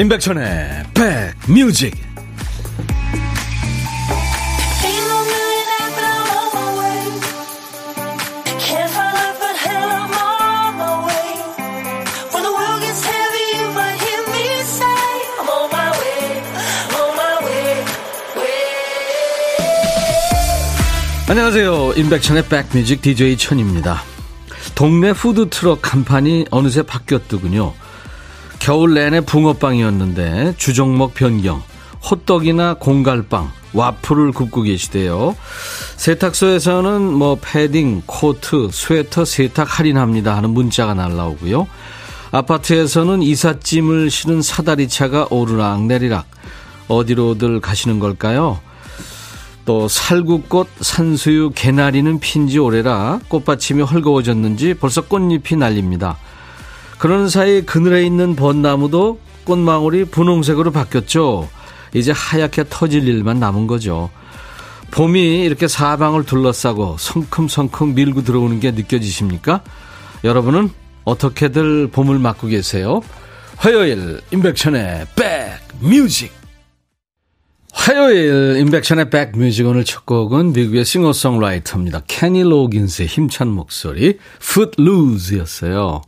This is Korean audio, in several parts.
임백천의 백뮤직. 안녕하세요. 임백천의 백뮤직 DJ 천입니다. 동네 푸드트럭 간판이 어느새 바뀌었더군요 겨울 내내 붕어빵이었는데 주종목 변경, 호떡이나 공갈빵, 와플을 굽고 계시대요. 세탁소에서는 뭐 패딩, 코트, 스웨터 세탁 할인합니다 하는 문자가 날라오고요. 아파트에서는 이삿짐을 실은 사다리차가 오르락 내리락 어디로들 가시는 걸까요? 또 살구꽃, 산수유, 개나리는 핀지 오래라 꽃받침이 헐거워졌는지 벌써 꽃잎이 날립니다. 그런 사이 그늘에 있는 벚나무도 꽃망울이 분홍색으로 바뀌었죠. 이제 하얗게 터질 일만 남은 거죠. 봄이 이렇게 사방을 둘러싸고 성큼성큼 밀고 들어오는 게 느껴지십니까? 여러분은 어떻게들 봄을 맞고 계세요? 화요일 임백천의 백뮤직 화요일 임백천의 백뮤직 오늘 첫 곡은 미국의 싱어송라이터입니다. 캐니 로긴스의 힘찬 목소리 Footlose였어요.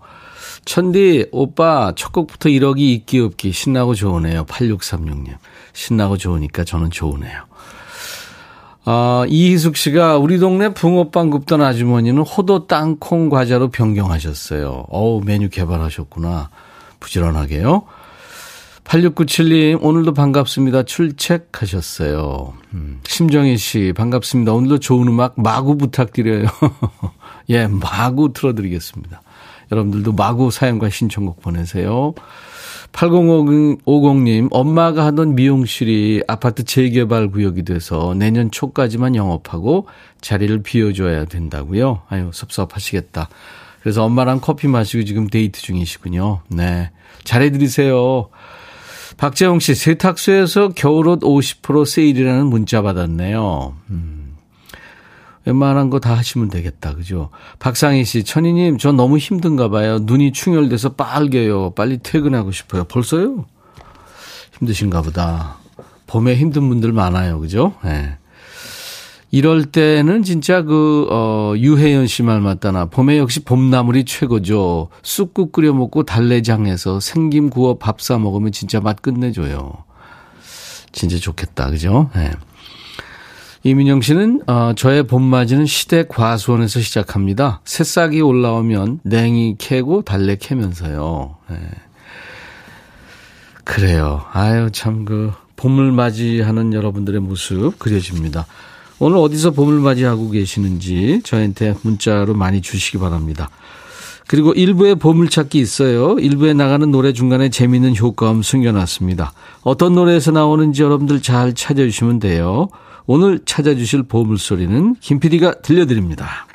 천디, 오빠, 첫 곡부터 1억이 있기 없기 신나고 좋으네요. 8636님. 신나고 좋으니까 저는 좋으네요. 아, 이희숙 씨가 우리 동네 붕어빵 굽던 아주머니는 호도 땅콩 과자로 변경하셨어요. 어우, 메뉴 개발하셨구나. 부지런하게요. 8697님, 오늘도 반갑습니다. 출첵하셨어요. 음, 심정희 씨, 반갑습니다. 오늘도 좋은 음악 마구 부탁드려요. 예, 마구 틀어드리겠습니다. 여러분들도 마구 사연과 신청곡 보내세요. 8050님, 엄마가 하던 미용실이 아파트 재개발 구역이 돼서 내년 초까지만 영업하고 자리를 비워줘야 된다고요? 아유, 섭섭하시겠다. 그래서 엄마랑 커피 마시고 지금 데이트 중이시군요. 네. 잘해드리세요. 박재홍 씨, 세탁소에서 겨울옷 50% 세일이라는 문자 받았네요. 음. 웬만한 거 다 하시면 되겠다. 그죠? 박상희 씨, 천희님, 저 너무 힘든가 봐요. 눈이 충혈돼서 빨개요. 빨리 퇴근하고 싶어요. 벌써요? 힘드신가 보다. 봄에 힘든 분들 많아요. 그죠? 예. 네. 이럴 때는 진짜 그, 어, 유혜연 씨 말 맞다나. 봄에 역시 봄나물이 최고죠. 쑥국 끓여 먹고 달래장에서 생김 구워 밥사 먹으면 진짜 맛 끝내줘요. 진짜 좋겠다. 그죠? 예. 네. 이민영 씨는 어, 저의 봄맞이는 시댁 과수원에서 시작합니다. 새싹이 올라오면 냉이 캐고 달래 캐면서요. 네. 그래요. 아유 참 그 봄을 맞이하는 여러분들의 모습 그려집니다. 오늘 어디서 봄을 맞이하고 계시는지 저한테 문자로 많이 주시기 바랍니다. 그리고 일부에 보물찾기 있어요. 일부에 나가는 노래 중간에 재미있는 효과음 숨겨놨습니다. 어떤 노래에서 나오는지 여러분들 잘 찾아주시면 돼요. 오늘 찾아주실 보물소리는 김PD가 들려드립니다.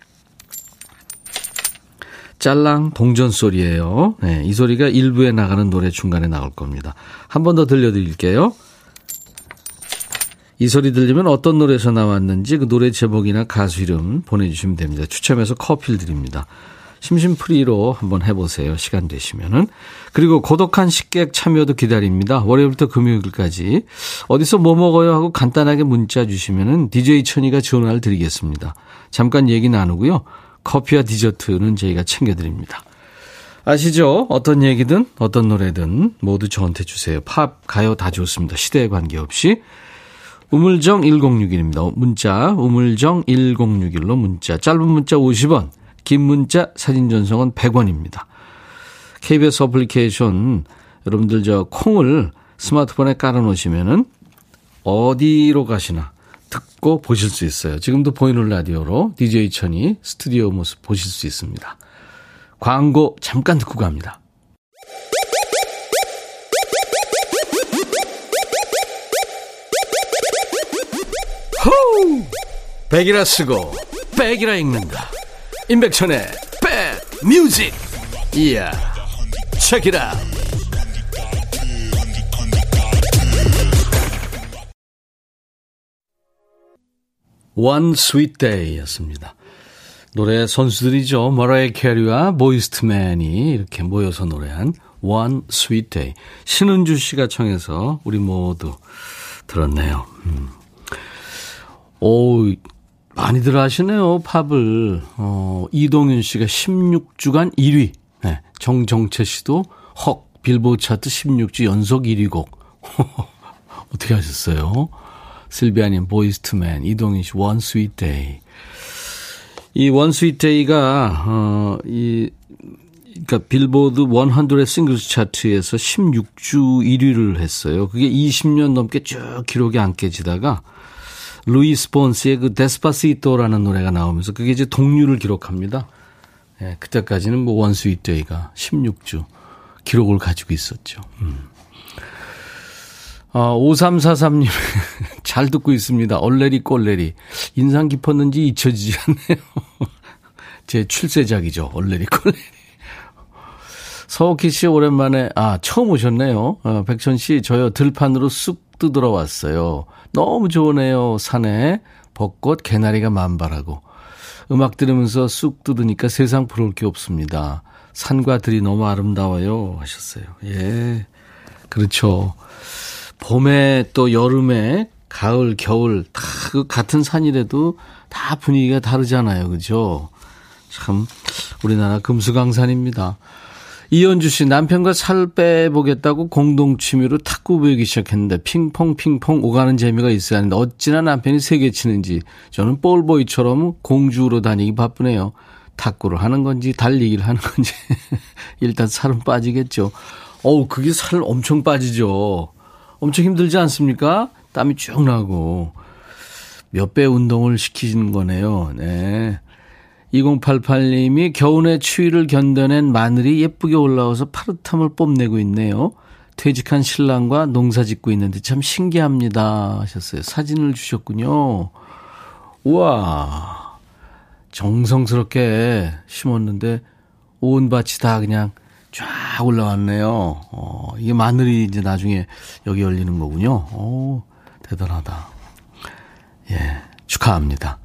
짤랑 동전 소리예요. 네, 이 소리가 일부에 나가는 노래 중간에 나올 겁니다. 한 번 더 들려드릴게요. 이 소리 들리면 어떤 노래에서 나왔는지 그 노래 제목이나 가수 이름 보내주시면 됩니다. 추첨해서 커피를 드립니다. 심심풀이로 한번 해보세요. 시간 되시면은. 그리고 고독한 식객 참여도 기다립니다. 월요일부터 금요일까지. 어디서 뭐 먹어요 하고 간단하게 문자 주시면은 DJ 천이가 전화를 드리겠습니다. 잠깐 얘기 나누고요. 커피와 디저트는 저희가 챙겨드립니다. 아시죠? 어떤 얘기든 어떤 노래든 모두 저한테 주세요. 팝, 가요 다 좋습니다. 시대에 관계없이. 우물정 1061입니다. 문자 우물정 1061로 문자 짧은 문자 50원 긴 문자 사진 전송은 100원입니다. KBS 어플리케이션 여러분들 저 콩을 스마트폰에 깔아 놓으시면은 어디로 가시나 듣고 보실 수 있어요. 지금도 보이는 라디오로 DJ 천이 스튜디오 모습 보실 수 있습니다. 광고 잠깐 듣고 갑니다. 백이라 쓰고 백이라 읽는다. 임백천의 백뮤직 이야 책이라 One Sweet Day였습니다. 노래 선수들이죠. 머라이 캐리와 보이스트맨이 이렇게 모여서 노래한 One Sweet Day. 신은주 씨가 청해서 우리 모두 들었네요. 음. 오, 많이들 하시네요, 팝을. 어, 이동윤 씨가 16주간 1위. 네, 정정채 씨도 헉, 빌보드 차트 16주 연속 1위 곡. 어떻게 하셨어요? 실비아님, 보이스트맨, 이동윤 씨, One Sweet Day. 이 One Sweet Day가, 어, 이, 그러니까 빌보드 100 Singles 차트에서 16주 1위를 했어요. 그게 20년 넘게 쭉 기록이 안 깨지다가 루이스 폰시의 그 Despacito라는 노래가 나오면서 그게 이제 동률을 기록합니다. 예, 그때까지는 뭐 One Sweet Day가 16주 기록을 가지고 있었죠. 음. 아, 5343님, 잘 듣고 있습니다. 얼레리 꼴레리. 인상 깊었는지 잊혀지지 않네요. 제 출세작이죠. 얼레리 꼴레리. 서옥희 씨 오랜만에, 아, 처음 오셨네요. 어, 백천 씨, 저요 들판으로 쑥 뜯으러 왔어요. 너무 좋으네요. 산에 벚꽃, 개나리가 만발하고. 음악 들으면서 쑥 뜯으니까 세상 부러울 게 없습니다. 산과 들이 너무 아름다워요. 하셨어요. 예. 그렇죠. 봄에 또 여름에 가을, 겨울 다 그 같은 산이라도 다 분위기가 다르잖아요. 그죠? 참 우리나라 금수강산입니다. 이현주 씨 남편과 살 빼보겠다고 공동 취미로 탁구 배우기 시작했는데 핑퐁 핑퐁 오가는 재미가 있어야 하는데 어찌나 남편이 세게 치는지 저는 볼보이처럼 공주로 다니기 바쁘네요. 탁구를 하는 건지 달리기를 하는 건지 일단 살은 빠지겠죠. 어우 그게 살 엄청 빠지죠. 엄청 힘들지 않습니까? 땀이 쭉 나고 몇 배 운동을 시키는 거네요. 네. 2088님이 겨울의 추위를 견뎌낸 마늘이 예쁘게 올라와서 파릇함을 뽐내고 있네요. 퇴직한 신랑과 농사 짓고 있는데 참 신기합니다. 하셨어요. 사진을 주셨군요. 우와. 정성스럽게 심었는데 온 밭이 다 그냥 쫙 올라왔네요. 어, 이게 마늘이 이제 나중에 여기 열리는 거군요. 오, 대단하다. 예, 축하합니다.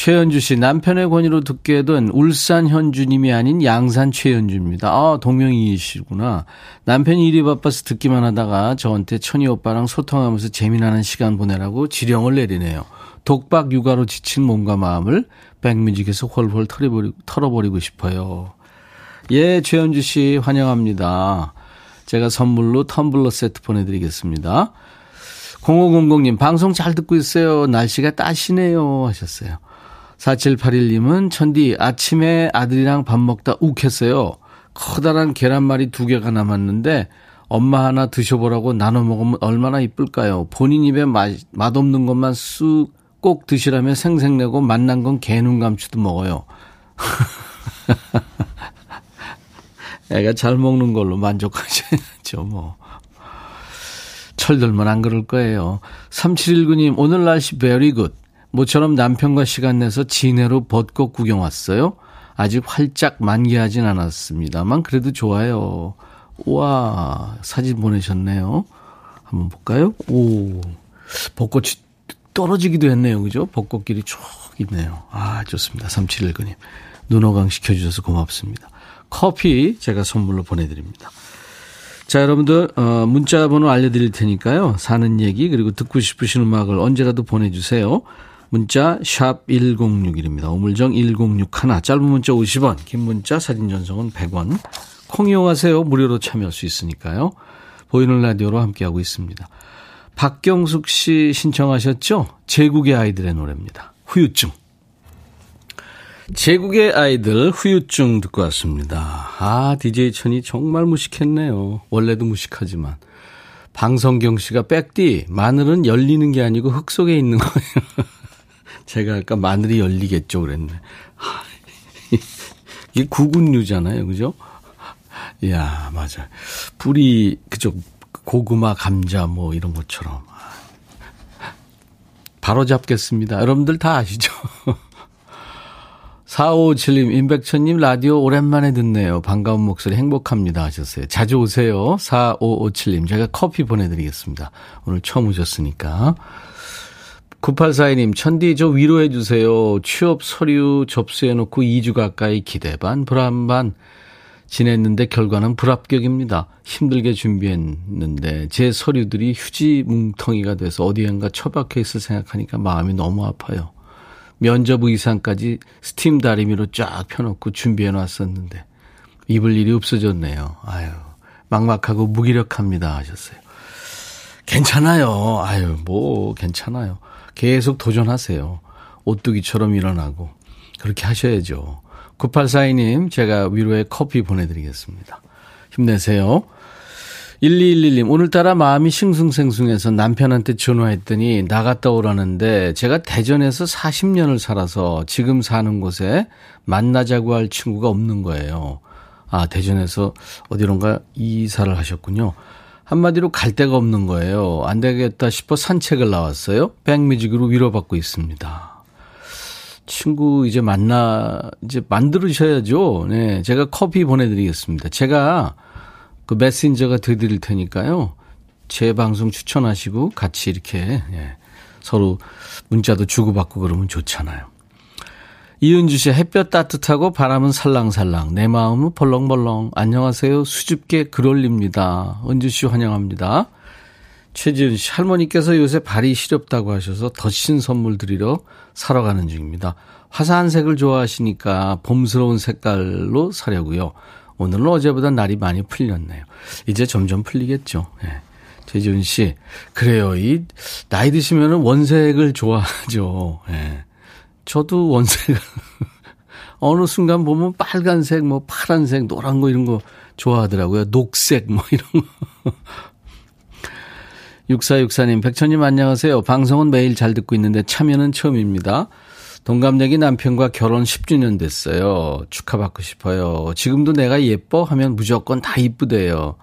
최현주 씨, 남편의 권유로 듣게 된 울산 현주님이 아닌 양산 최현주입니다. 아, 동명이시구나. 남편이 일이 바빠서 듣기만 하다가 저한테 천희 오빠랑 소통하면서 재미나는 시간 보내라고 지령을 내리네요. 독박 육아로 지친 몸과 마음을 백뮤직에서 홀홀 털어버리고, 털어버리고 싶어요. 예, 최현주 씨 환영합니다. 제가 선물로 텀블러 세트 보내드리겠습니다. 0500님, 방송 잘 듣고 있어요. 날씨가 따시네요. 하셨어요. 4781님은 천디 아침에 아들이랑 밥 먹다 욱했어요. 커다란 계란말이 두 개가 남았는데 엄마 하나 드셔보라고 나눠 먹으면 얼마나 이쁠까요? 본인 입에 맛, 맛없는 것만 쑥 꼭 드시라며 생색내고 맛난 건 개눈 감추도 먹어요. 애가 잘 먹는 걸로 만족하셔야죠, 뭐. 철들면 안 그럴 거예요. 3719님, 오늘 날씨 very good. 모처럼 남편과 시간 내서 진해로 벚꽃 구경 왔어요. 아직 활짝 만개하진 않았습니다만 그래도 좋아요. 우와, 사진 보내셨네요. 한번 볼까요? 오, 벚꽃이 떨어지기도 했네요. 그죠? 벚꽃길이 쭉 있네요. 아, 좋습니다. 3719님. 눈호강 시켜주셔서 고맙습니다. 커피 제가 선물로 보내드립니다. 자, 여러분들, 어, 문자 번호 알려드릴 테니까요. 사는 얘기, 그리고 듣고 싶으신 음악을 언제라도 보내주세요. 문자 샵 1061입니다. 우물정 1061 짧은 문자 50원 긴 문자 사진 전송은 100원 콩 이용하세요. 무료로 참여할 수 있으니까요. 보이는 라디오로 함께하고 있습니다. 박경숙 씨 신청하셨죠? 제국의 아이들의 노래입니다. 후유증 제국의 아이들 후유증 듣고 왔습니다. 아, DJ 천이 정말 무식했네요. 원래도 무식하지만. 방성경 씨가 백디, 마늘은 열리는 게 아니고 흙 속에 있는 거예요. 제가 아까 마늘이 열리겠죠 그랬네. 이게 구근류잖아요. 그죠? 이야, 맞아. 뿌리, 그죠. 고구마, 감자, 뭐, 이런 것처럼. 바로 잡겠습니다. 여러분들 다 아시죠? 4557님, 임백천님 라디오 오랜만에 듣네요. 반가운 목소리 행복합니다 하셨어요. 자주 오세요. 4557님, 제가 커피 보내드리겠습니다. 오늘 처음 오셨으니까. 9842님, 천디 저 위로해주세요. 취업 서류 접수해놓고 2주 가까이 기대 반, 불안 반 지냈는데 결과는 불합격입니다. 힘들게 준비했는데 제 서류들이 휴지 뭉텅이가 돼서 어디엔가 처박혀 있을 생각하니까 마음이 너무 아파요. 면접 의상까지 스팀 다리미로 쫙 펴놓고 준비해 놨었는데 입을 일이 없어졌네요. 아유, 막막하고 무기력합니다 하셨어요. 괜찮아요. 아유, 뭐 괜찮아요. 계속 도전하세요. 오뚜기처럼 일어나고 그렇게 하셔야죠. 9842님 제가 위로의 커피 보내드리겠습니다. 힘내세요. 1211님, 오늘따라 마음이 싱숭생숭해서 남편한테 전화했더니 나갔다 오라는데 제가 대전에서 40년을 살아서 지금 사는 곳에 만나자고 할 친구가 없는 거예요. 아, 대전에서 어디론가 이사를 하셨군요. 한마디로 갈 데가 없는 거예요. 안 되겠다 싶어 산책을 나왔어요. 백뮤직으로 위로받고 있습니다. 친구 이제 만나, 이제 만들으셔야죠. 네. 제가 커피 보내드리겠습니다. 제가 그 메신저가 드릴 테니까요. 제 방송 추천하시고 같이 이렇게 예, 서로 문자도 주고받고 그러면 좋잖아요. 이은주 씨 햇볕 따뜻하고 바람은 살랑살랑 내 마음은 벌렁벌렁 안녕하세요 수줍게 글 올립니다. 은주 씨 환영합니다. 최지은 씨 할머니께서 요새 발이 시렵다고 하셔서 더신 선물 드리러 사러 가는 중입니다. 화사한 색을 좋아하시니까 봄스러운 색깔로 사려고요. 오늘은 어제보다 날이 많이 풀렸네요. 이제 점점 풀리겠죠. 예. 최지훈 씨, 그래요. 이, 나이 드시면 원색을 좋아하죠. 예. 저도 원색을, 어느 순간 보면 빨간색, 뭐 파란색, 노란 거 이런 거 좋아하더라고요. 녹색, 뭐 이런 거. 6464님, 백천님 안녕하세요. 방송은 매일 잘 듣고 있는데 참여는 처음입니다. 동갑내기 남편과 결혼 10주년 됐어요. 축하받고 싶어요. 지금도 내가 예뻐 하면 무조건 다 이쁘대요.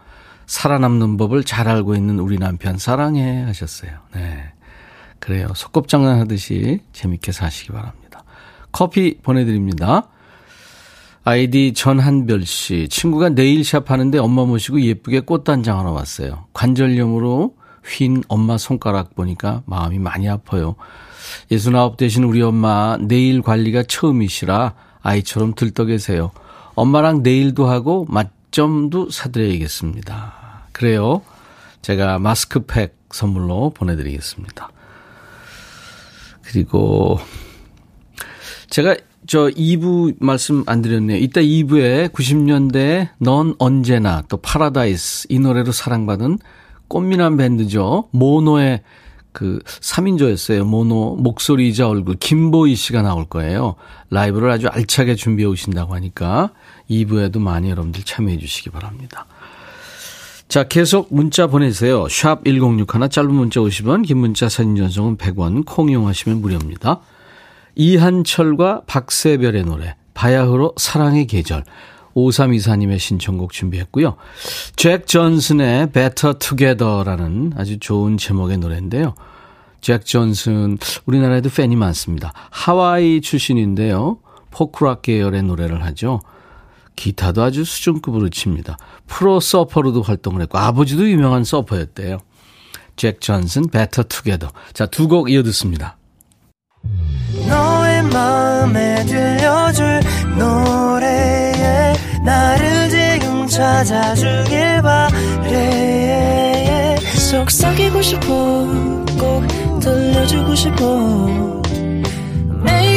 살아남는 법을 잘 알고 있는 우리 남편 사랑해 하셨어요. 네. 그래요. 속곱장난 하듯이 재밌게 사시기 바랍니다. 커피 보내드립니다. 아이디 전한별 씨. 친구가 네일샵 하는데 엄마 모시고 예쁘게 꽃단장 하러 왔어요. 관절염으로 휜 엄마 손가락 보니까 마음이 많이 아파요. 69 되신 우리 엄마 네일 관리가 처음이시라 아이처럼 들떠 계세요. 엄마랑 네일도 하고 맛점도 사드려야겠습니다. 그래요. 제가 마스크팩 선물로 보내드리겠습니다. 그리고 제가 저 2부 말씀 안 드렸네요. 이따 2부에 90년대 넌 언제나 또 파라다이스 이 노래로 사랑받은 꽃미남 밴드죠. 모노의 그 3인조였어요. 모노 목소리이자 얼굴 김보희 씨가 나올 거예요. 라이브를 아주 알차게 준비해 오신다고 하니까 2부에도 많이 여러분들 참여해 주시기 바랍니다. 자, 계속 문자 보내세요. 샵 1061, 짧은 문자 50원, 긴 문자 사진 전송은 100원, 콩 이용하시면 무료입니다. 이한철과 박세별의 노래, 바야흐로 사랑의 계절. 5324님의 신청곡 준비했고요. 잭 존슨의 Better Together라는 아주 좋은 제목의 노래인데요. 잭 존슨, 우리나라에도 팬이 많습니다. 하와이 출신인데요. 포크락 계열의 노래를 하죠. 기타도 아주 수준급으로 칩니다. 프로 서퍼로도 활동을 했고, 아버지도 유명한 서퍼였대요. 잭 존슨, Better Together. 자, 두 곡 이어 듣습니다. 너의 마음에 들려줄 노래에 나를 지금 찾아주길 바래 속삭이고 싶어 꼭 들려주고 싶어 매우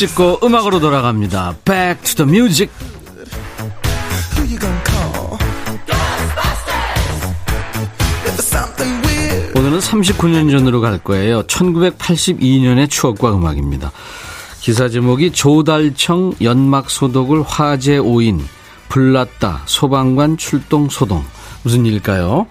찍고 음악으로 돌아갑니다. Back to the music. 오늘은 39년 전으로 갈 거예요. 1982년의 추억과 음악입니다. 기사 제목이 조달청 연막 소독을 화재 오인 불났다 소방관 출동 소동 무슨 일일까요?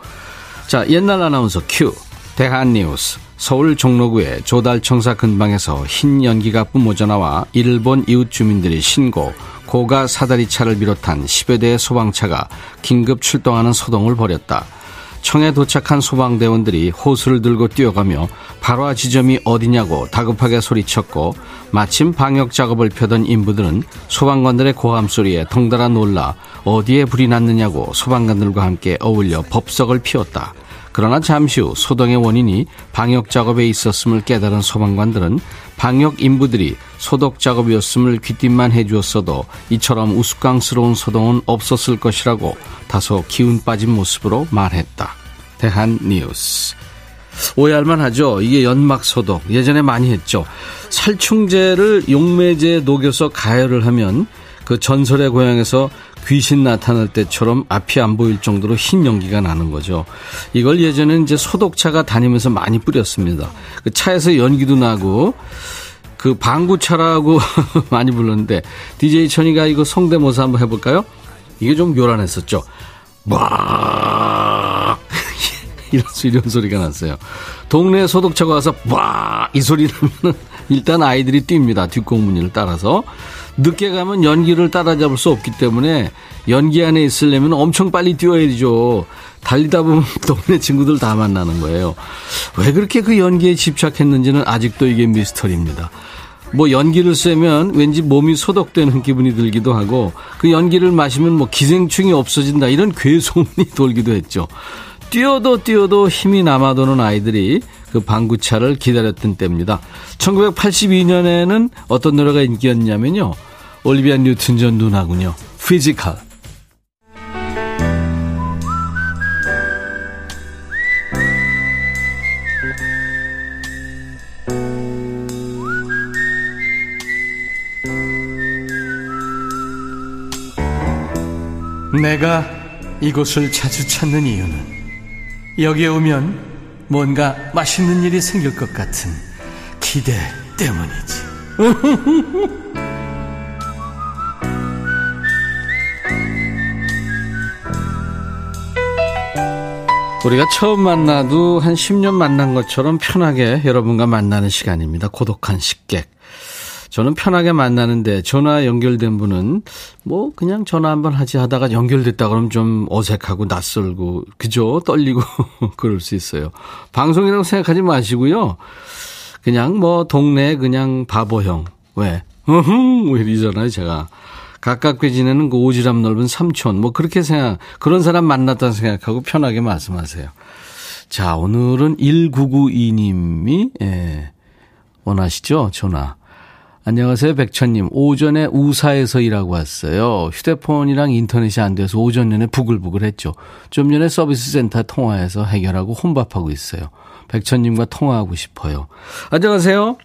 자 옛날 아나운서 큐 대한 뉴스 서울 종로구의 조달청사 근방에서 흰 연기가 뿜어져 나와 일본 이웃 주민들이 신고 고가 사다리차를 비롯한 10여 대의 소방차가 긴급 출동하는 소동을 벌였다. 청에 도착한 소방대원들이 호수를 들고 뛰어가며 발화 지점이 어디냐고 다급하게 소리쳤고 마침 방역 작업을 펴던 인부들은 소방관들의 고함 소리에 덩달아 놀라 어디에 불이 났느냐고 소방관들과 함께 어울려 법석을 피웠다. 그러나 잠시 후 소동의 원인이 방역 작업에 있었음을 깨달은 소방관들은 방역 인부들이 소독 작업이었음을 귀띔만 해주었어도 이처럼 우스꽝스러운 소동은 없었을 것이라고 다소 기운 빠진 모습으로 말했다. 대한 뉴스. 오해할만 하죠. 이게 연막 소독. 예전에 많이 했죠. 살충제를 용매제에 녹여서 가열을 하면 그 전설의 고향에서 귀신 나타날 때처럼 앞이 안 보일 정도로 흰 연기가 나는 거죠. 이걸 예전에는 이제 소독차가 다니면서 많이 뿌렸습니다. 그 차에서 연기도 나고 그 방구차라고 많이 불렀는데 DJ 천이가 이거 성대모사 한번 해볼까요? 이게 좀 요란했었죠. 와 이런, 이런 소리가 났어요. 동네 소독차가 와서 와이 소리 나면은 일단 아이들이 뜁니다. 뒷공문을 따라서. 늦게 가면 연기를 따라잡을 수 없기 때문에 연기 안에 있으려면 엄청 빨리 뛰어야 되죠. 달리다 보면 동네 친구들 다 만나는 거예요. 왜 그렇게 그 연기에 집착했는지는 아직도 이게 미스터리입니다. 뭐 연기를 쐬면 왠지 몸이 소독되는 기분이 들기도 하고 그 연기를 마시면 뭐 기생충이 없어진다 이런 괴소문이 돌기도 했죠. 뛰어도 뛰어도 힘이 남아도는 아이들이 그 방구차를 기다렸던 때입니다. 1982년에는 어떤 노래가 인기였냐면요. 올리비아 뉴튼 전 누나군요. 피지컬. 내가 이곳을 자주 찾는 이유는 여기에 오면 뭔가 맛있는 일이 생길 것 같은 기대 때문이지. 우리가 처음 만나도 한 10년 만난 것처럼 편하게 여러분과 만나는 시간입니다. 고독한 식객. 저는 편하게 만나는데 전화 연결된 분은 뭐 그냥 전화 한번 하지 하다가 연결됐다 그러면 좀 어색하고 낯설고 그죠? 떨리고 그럴 수 있어요. 방송이라고 생각하지 마시고요. 그냥 뭐 동네 그냥 바보형. 왜? 으흠 왜 이러잖아요 제가. 가깝게 지내는 그 오지랖 넓은 삼촌, 뭐 그렇게 생각, 그런 사람 만났다는 생각하고 편하게 말씀하세요. 자, 오늘은 1992님이, 예, 원하시죠? 전화. 안녕하세요, 백천님. 오전에 우사에서 일하고 왔어요. 휴대폰이랑 인터넷이 안 돼서 오전 내내 부글부글 했죠. 좀 전에 서비스 센터 통화해서 해결하고 혼밥하고 있어요. 백천님과 통화하고 싶어요. 안녕하세요.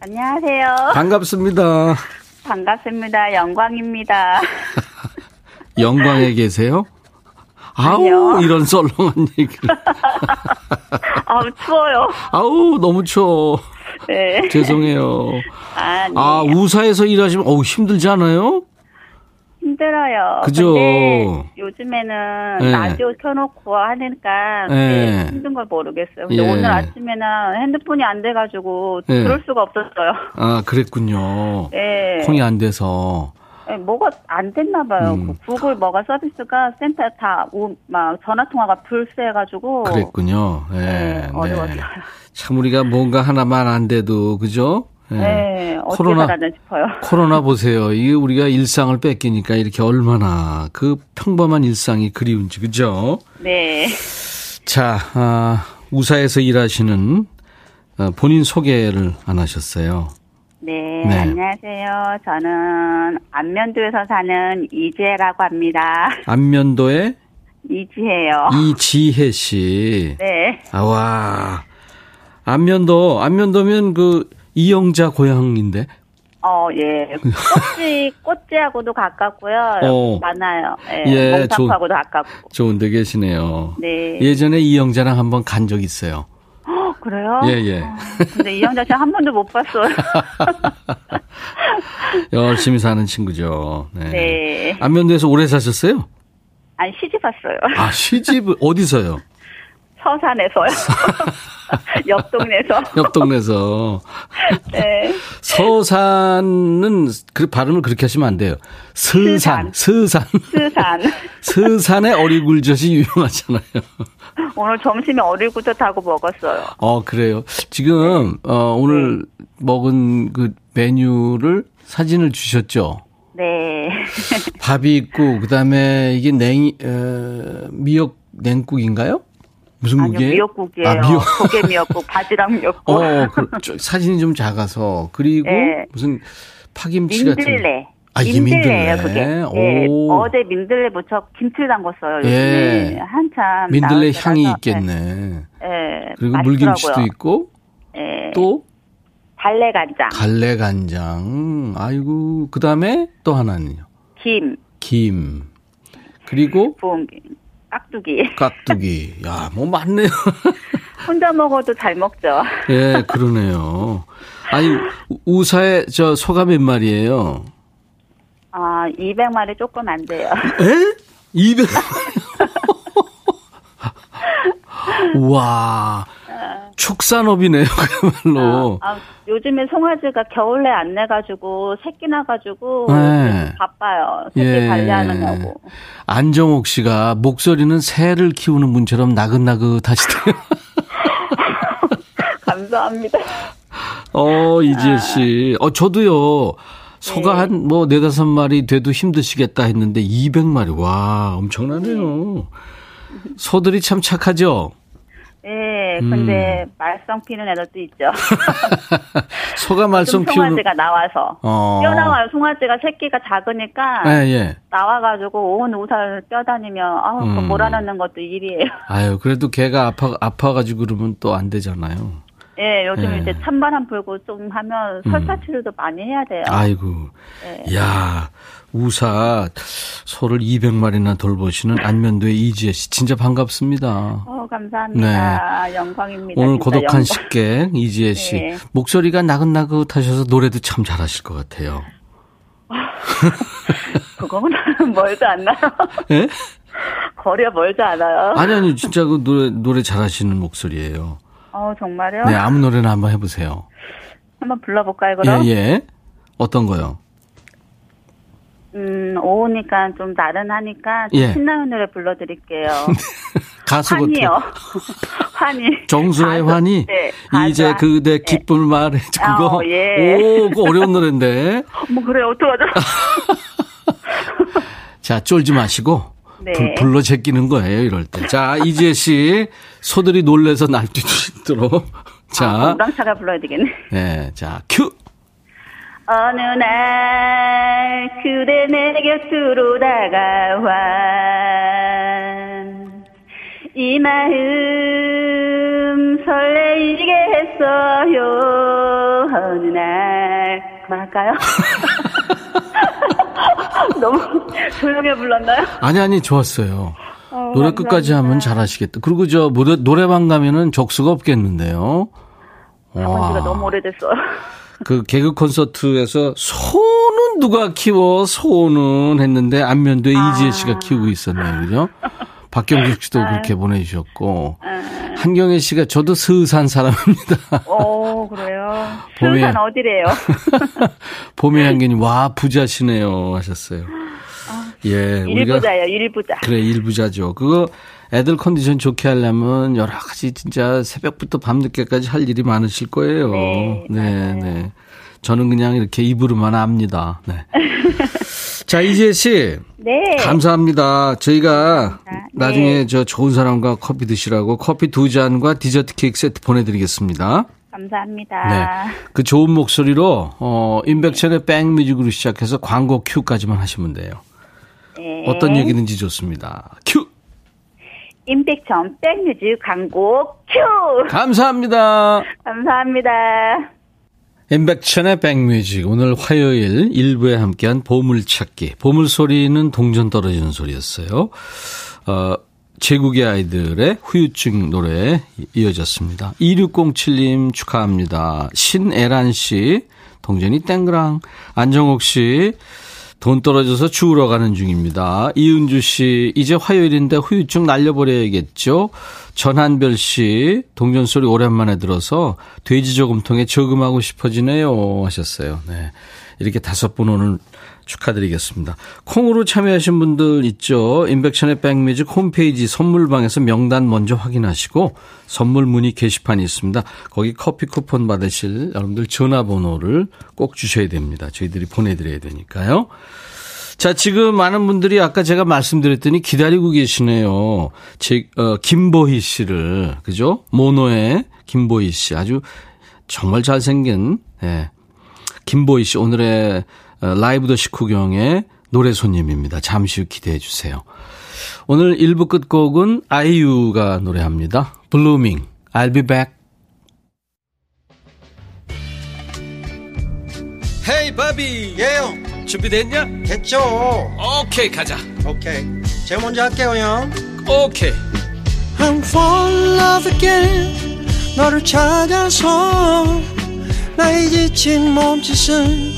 안녕하세요. 반갑습니다. 반갑습니다. 영광입니다. 영광에 계세요? 아니요. 아우, 이런 썰렁한 얘기를. 아우, 추워요. 아우, 너무 추워. 네. 죄송해요. 아, 네. 아, 우사에서 일하시면, 어우, 힘들지 않아요? 힘들어요. 그죠? 근데 요즘에는 네. 라디오 켜놓고 하니까 네. 힘든 걸 모르겠어요. 근데 예. 오늘 아침에는 핸드폰이 안 돼가지고 네. 들을 수가 없었어요. 아, 그랬군요. 네. 콩이 안 돼서. 네, 뭐가 안 됐나 봐요. 음. 그 구글 뭐가 서비스가 센터 다, 오, 막, 전화 통화가 불세해가지고. 그랬군요. 예. 네, 어려웠어요. 참 우리가 뭔가 하나만 안 돼도, 그죠? 예. 네, 코로나- 싶어요. 코로나 보세요. 이게 우리가 일상을 뺏기니까 이렇게 얼마나 그 평범한 일상이 그리운지, 그죠? 네. 자, 아, 우사에서 일하시는 어, 본인 소개를 안 하셨어요. 네, 네. 안녕하세요. 저는 안면도에서 사는 이지혜라고 합니다. 안면도의 이지혜요. 이지혜 씨. 네. 아, 와. 안면도, 안면도면 그 이영자 고향인데. 어, 예. 꽃지, 꽃지하고도 가깝고요. 어. 많아요. 예. 예, 몽타쿠하고도 가깝고. 좋은 데 계시네요. 네. 예전에 이영자랑 한번 간 적 있어요. 그래요? 예, 예. 어, 근데 이영자 씨 한 번도 못 봤어요. 열심히 사는 친구죠. 네. 네. 안면도에서 오래 사셨어요? 아니, 시집 왔어요. 아, 시집을 어디서요? 서산에서요. 옆 동네에서. 옆 동네에서. 네. 서산은 그 발음을 그렇게 하시면 안 돼요. 스산, 스산. 스산. 스산의 어리굴젓이 유명하잖아요. 오늘 점심에 어리구젓 하고 먹었어요. 어, 그래요. 지금, 어, 오늘 먹은 그 메뉴를 사진을 주셨죠? 네. 밥이 있고, 그 다음에 이게 냉, 어, 미역 냉국인가요? 무슨 아니요, 국이에요? 미역국이에요. 아, 미역. 조개 미역국, 바지락 미역국. 어, 그, 저, 사진이 좀 작아서. 그리고 네. 무슨 파김치 같은. 민들레. 아, 이게 민들레예요, 민들레. 그게. 예, 오. 어제 민들레 무쳐 김치를 담궜어요. 예. 한참. 민들레 향이. 있겠네. 예. 그리고 맛있더라고요. 물김치도 있고, 예. 또 달래 간장, 갈래 간장. 아이고, 그 다음에 또 하나는요. 김, 김. 그리고 부은 김, 깍두기. 깍두기. 야, 뭐 많네요. 혼자 먹어도 잘 먹죠. 예, 그러네요. 아니, 우- 우사에 저 소가 몇 마리예요? 아, 200마리 조금 안 돼요. 에? 200. 와. 축산업이네요, 그야말로. 아, 요즘에 송아지가 겨울에 안 내가지고 새끼 나가지고 네. 좀 바빠요. 새끼 예. 관리하느냐고. 안정옥 씨가 목소리는 새를 키우는 분처럼 나긋나긋하시대요. 감사합니다. 어, 이지혜 씨. 어, 저도요. 소가 네. 한뭐 네다섯 마리 돼도 힘드시겠다 했는데 200마리. 와, 엄청나네요. 소들이 참 착하죠? 예, 음. 근데 말썽 피는 애들도 있죠. 소가 말썽 좀 피우는. 송아지가 나와서 어. 뛰어나와요. 송아지가 새끼가 작으니까 예, 예. 나와가지고 온 우산을 뛰어다니면 아, 그거 음. 몰아넣는 것도 일이에요. 아유, 그래도 걔가 아파, 아파가지고 그러면 또 안 되잖아요. 예, 요즘 예. 이제 찬바람 불고 좀 하면 설사 치료도 많이 해야 돼요. 아이고. 예. 야 우사 소를 200마리나 돌보시는 안면도의 이지혜 씨. 진짜 반갑습니다. 어, 감사합니다. 영광입니다. 네. 오늘 진짜 고독한 영광. 식객 이지혜 씨. 네. 목소리가 나긋나긋하셔서 노래도 참 잘하실 것 같아요. 그거는 멀지 않나요? 예? 거리가 멀지 않아요. 아니, 아니, 진짜 그 노래, 노래 잘하시는 목소리예요. 어, 정말요? 네, 아무 노래나 한번 해보세요. 한번 불러볼까요, 그럼? 예, 예. 어떤 거요? 음, 오후니까 좀 나른하니까 예. 신나는 노래 불러드릴게요. 가수. 환희. 정수라의 가수. 환희. 네. 이제. 그대 네. 기쁨을 말해. 그거. 어, 예. 오, 그 어려운 노래인데. 뭐 그래 어떡하죠? 자, 쫄지 마시고. 네. 불, 불러 제끼는 거예요, 이럴 때. 자, 이지혜 씨. 소들이 놀래서 날뛰도록. 자, 아, 우랑차가 불러야 되겠네. 네, 자, 큐. 어느 날 그대 내 곁으로 다가와 이 마음 설레이게 했어요 어느 날 그만할까요? 너무 조용히 불렀나요? 아니, 아니, 좋았어요. 어, 노래 끝까지 하면. 잘하시겠다. 그리고 저 노래, 노래방 가면은 적수가 없겠는데요. 가본 지가 와. 너무 오래됐어요. 그 개그 콘서트에서 소는 누가 키워 소는 했는데 안면도에 아. 이지혜 씨가 키우고 있었네요. 그죠? 박경식 씨도 그렇게 보내주셨고 한경혜 씨가 저도 스산 사람입니다. 오 그래요. 수산 어디래요? 봄의 향기님 와 부자시네요 하셨어요. 예, 우리가 일부자예요, 일부자. 그래 일부자죠. 그거 애들 컨디션 좋게 하려면 여러 가지 진짜 새벽부터 밤늦게까지 할 일이 많으실 거예요. 네, 네, 네. 저는 그냥 이렇게 입으로만 압니다. 네. 자, 이지혜 씨. 네. 감사합니다. 저희가 네. 나중에 저 좋은 사람과 커피 드시라고 커피 두 잔과 디저트 케이크 세트 보내드리겠습니다. 감사합니다. 네. 그 좋은 목소리로, 어, 임백천의 백뮤직으로 시작해서 광고 큐까지만 하시면 돼요. 네. 어떤 얘기든지 좋습니다. 큐! 임백천 백뮤직 광고 큐! 감사합니다. 감사합니다. 임백천의 백뮤직. 오늘 화요일 일부에 함께한 보물찾기. 보물소리는 동전 떨어지는 소리였어요. 어, 제국의 아이들의 후유증 노래 이어졌습니다. 2607님 축하합니다. 신애란 씨, 동전이 땡그랑. 안정옥 씨, 돈 떨어져서 주우러 가는 중입니다. 이은주 씨, 이제 화요일인데 후유증 날려버려야겠죠? 전한별 씨, 동전 소리 오랜만에 들어서 돼지 저금통에 저금하고 싶어지네요. 하셨어요. 네. 이렇게 다섯 분 오늘 축하드리겠습니다. 콩으로 참여하신 분들 있죠. 인백션의 백뮤직 홈페이지 선물방에서 명단 먼저 확인하시고 선물 문의 게시판이 있습니다. 거기 커피 쿠폰 받으실 여러분들 전화번호를 꼭 주셔야 됩니다. 저희들이 보내드려야 되니까요. 자, 지금 많은 분들이 아까 제가 말씀드렸더니 기다리고 계시네요. 제, 어, 김보희 씨를, 그죠? 모노의 김보희 씨. 아주 정말 잘생긴, 예. 김보희 씨 오늘의 어, 라이브 더 식후경의 노래 손님입니다. 잠시 후 기대해 주세요. 오늘 1부 끝곡은 아이유가 노래합니다. Blooming, I'll be back. 헤이 바비 예영 준비됐냐? 됐죠 오케이 가자 오케이 제가 먼저 할게요 형 오케이 I'm fall in love again 너를 찾아서 나의 지친 몸짓은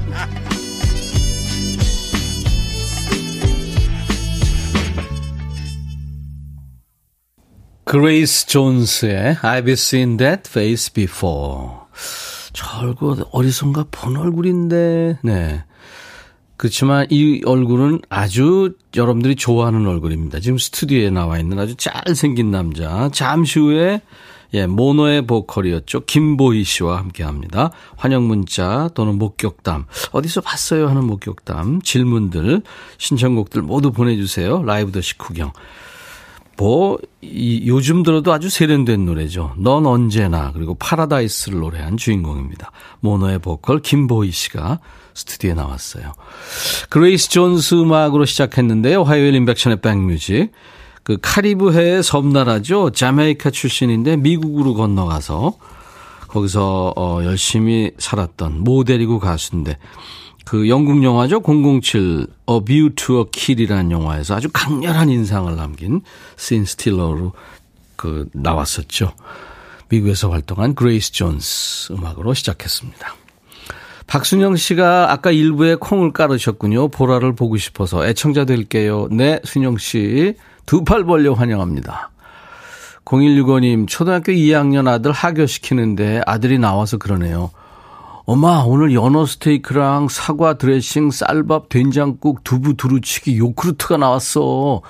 그레이스 존스의 I've seen that face before. 저 얼굴 어디선가 본 얼굴인데, 네. 그렇지만 이 얼굴은 아주 여러분들이 좋아하는 얼굴입니다. 지금 스튜디오에 나와 있는 아주 잘생긴 남자. 잠시 후에 예, 모노의 보컬이었죠. 김보희 씨와 함께 합니다. 환영 문자 또는 목격담. 어디서 봤어요? 하는 목격담, 질문들, 신청곡들 모두 보내주세요. 라이브도 식후경. 뭐, 이, 요즘 들어도 아주 세련된 노래죠. 넌 언제나, 그리고 파라다이스를 노래한 주인공입니다. 모노의 보컬 김보희 씨가 스튜디오에 나왔어요. 그레이스 존스 음악으로 시작했는데요. 화요일 임백천의 백뮤직. 그 카리브해의 섬나라죠. 자메이카 출신인데 미국으로 건너가서 거기서 어 열심히 살았던 모델이고 가수인데 그 영국 영화죠. 007 A View to a Kill이라는 영화에서 아주 강렬한 인상을 남긴 신 스틸러로 그 나왔었죠. 미국에서 활동한 그레이스 존스 음악으로 시작했습니다. 박순영 씨가 아까 일부에 콩을 깔으셨군요. 보라를 보고 싶어서 애청자 될게요. 네, 순영 씨. 두 팔 벌려 환영합니다. 0165님, 초등학교 2학년 아들 하교시키는데 아들이 나와서 그러네요. 엄마, 오늘 연어 스테이크랑 사과 드레싱, 쌀밥, 된장국, 두부 두루치기, 요크루트가 나왔어.